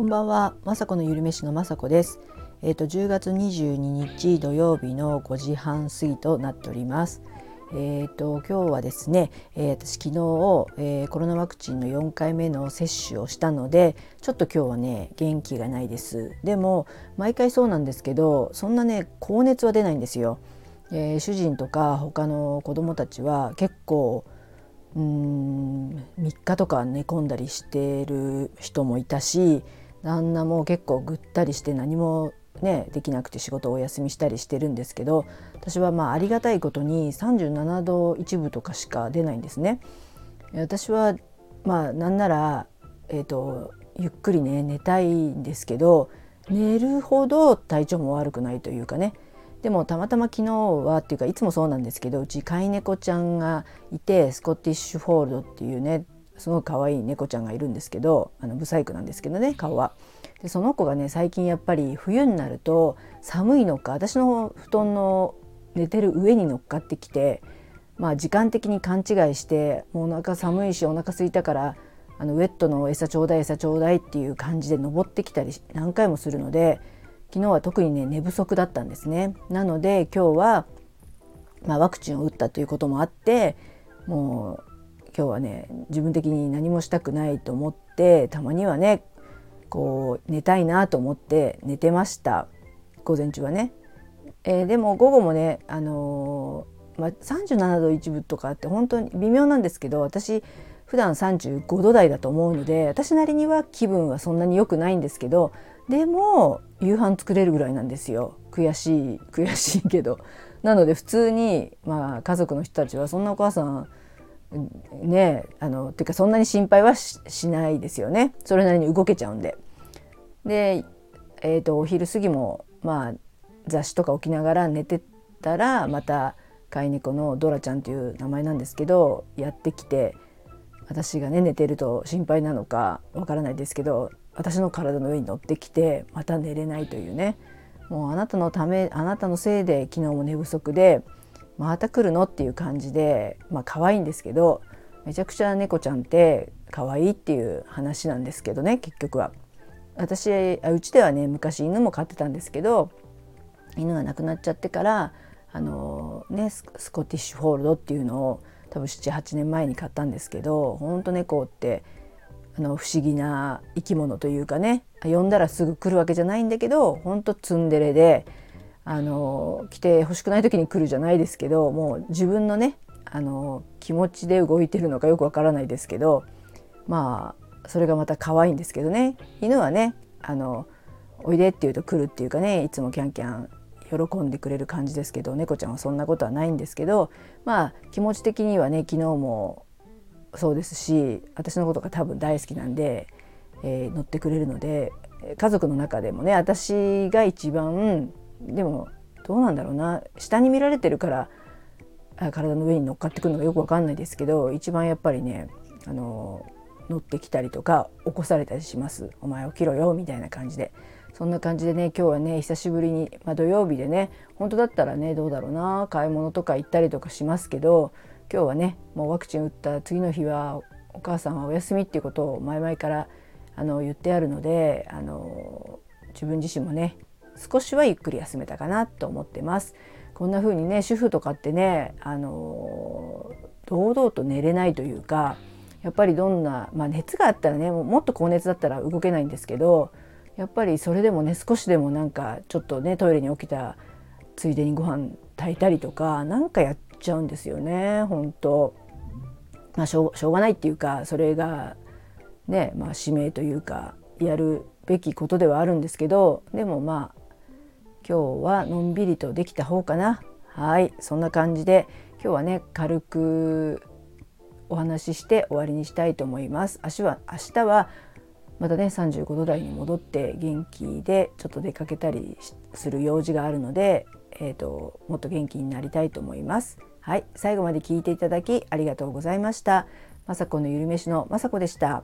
こんばんは、まさこのゆるめしのまさこです。えっ、ー、と10月22日土曜日の5時半過ぎとなっております。えっ、ー、と今日はですね、えー、私昨日、えー、コロナワクチンの4回目の接種をしたので、ちょっと今日はね元気がないです。でも毎回そうなんですけど、そんなね高熱は出ないんですよ。え主人とか他の子供たちは結構うん3日とか寝込んだりしてる人もいたし旦那も結構ぐったりして何もねできなくて仕事をお休みしたりしてるんですけど私はまあありがたいことに37度1分とかしか出ないんですね。私はまあなんなら、えーと、ゆっくりね寝たいんですけど寝るほど体調も悪くないというかねでもたまたま昨日はっていうかいつもそうなんですけどうち飼い猫ちゃんがいてスコティッシュフォールドっていうねすごい可愛い猫ちゃんがいるんですけどあのブサイクなんですけどね顔は。でその子がね最近やっぱり冬になると寒いのか私の布団の寝てる上に乗っかってきて、まあ、時間的に勘違いしてもうお腹寒いしお腹空いたからあのウェットの餌ちょうだい餌ちょうだいっていう感じで登ってきたり何回もするので昨日は特にね寝不足だったんですね。なので今日は、まあ、ワクチンを打ったということもあってもう今日はね自分的に何もしたくないと思ってたまにはねこう寝たいなと思って寝てました午前中はね。えー、でも午後もね、あのー、まあ、37度1分とかって本当に微妙なんですけど私普段35度台だと思うので私なりには気分はそんなに良くないんですけどでも夕飯作れるぐらいなんですよ悔しい悔しいけど。なので普通に、まあ、家族の人たちはそんなお母さんねあのっていうかそんなに心配はしないですよねそれなりに動けちゃうんで。で、えーと、お昼過ぎもまあ雑誌とか起きながら寝てたらまた飼い猫のドラちゃんという名前なんですけどやってきて私がね寝てると心配なのかわからないですけど私の体の上に乗ってきてまた寝れないというねもうあなたのためあなたのせいで昨日も寝不足でまた来るの？っていう感じでまあ可愛いんですけどめちゃくちゃ猫ちゃんって可愛いっていう話なんですけどね結局は。私うちではね昔犬も飼ってたんですけど犬が亡くなっちゃってからあのねスコティッシュフォールドっていうのを多分78年前に買ったんですけどほんと猫ってあの不思議な生き物というかね呼んだらすぐ来るわけじゃないんだけどほんとツンデレであの来てほしくない時に来るじゃないですけどもう自分のねあの気持ちで動いてるのかよくわからないですけどまあそれがまた可愛いんですけどね。犬はねあのおいでって言うと来るっていうかねいつもキャンキャン喜んでくれる感じですけど猫ちゃんはそんなことはないんですけどまあ気持ち的にはね昨日もそうですし私のことが多分大好きなんで、えー、乗ってくれるので家族の中でもね私が一番でもどうなんだろうな。下に見られてるから体の上に乗っかってくるのがよく分かんないですけど一番やっぱりねあの乗ってきたりとか起こされたりします「お前起きろよ」みたいな感じで。そんな感じでね今日はね久しぶりに、まあ、土曜日でね本当だったらねどうだろうな買い物とか行ったりとかしますけど今日はねもうワクチン打った次の日はお母さんはお休みっていうことを前々からあの言ってあるのであの自分自身もね少しはゆっくり休めたかなと思ってます。こんな風にね主婦とかってねあの堂々と寝れないというかやっぱりどんな、まあ、熱があったらねもっと高熱だったら動けないんですけどやっぱりそれでもね少しでもなんかちょっとねトイレに起きたついでにご飯炊いたりとか何かやっちゃうんですよね本当まあしょうがないっていうかそれがねまあ使命というかやるべきことではあるんですけどでもまあ今日はのんびりとできた方かな。はい。そんな感じで今日はね軽くお話しして終わりにしたいと思います。明日は明日はまたね35度台に戻って元気でちょっと出かけたりする用事があるので、えーと、もっと元気になりたいと思います。はい。最後まで聞いていただきありがとうございました。まさこのゆるめしのまさこでした。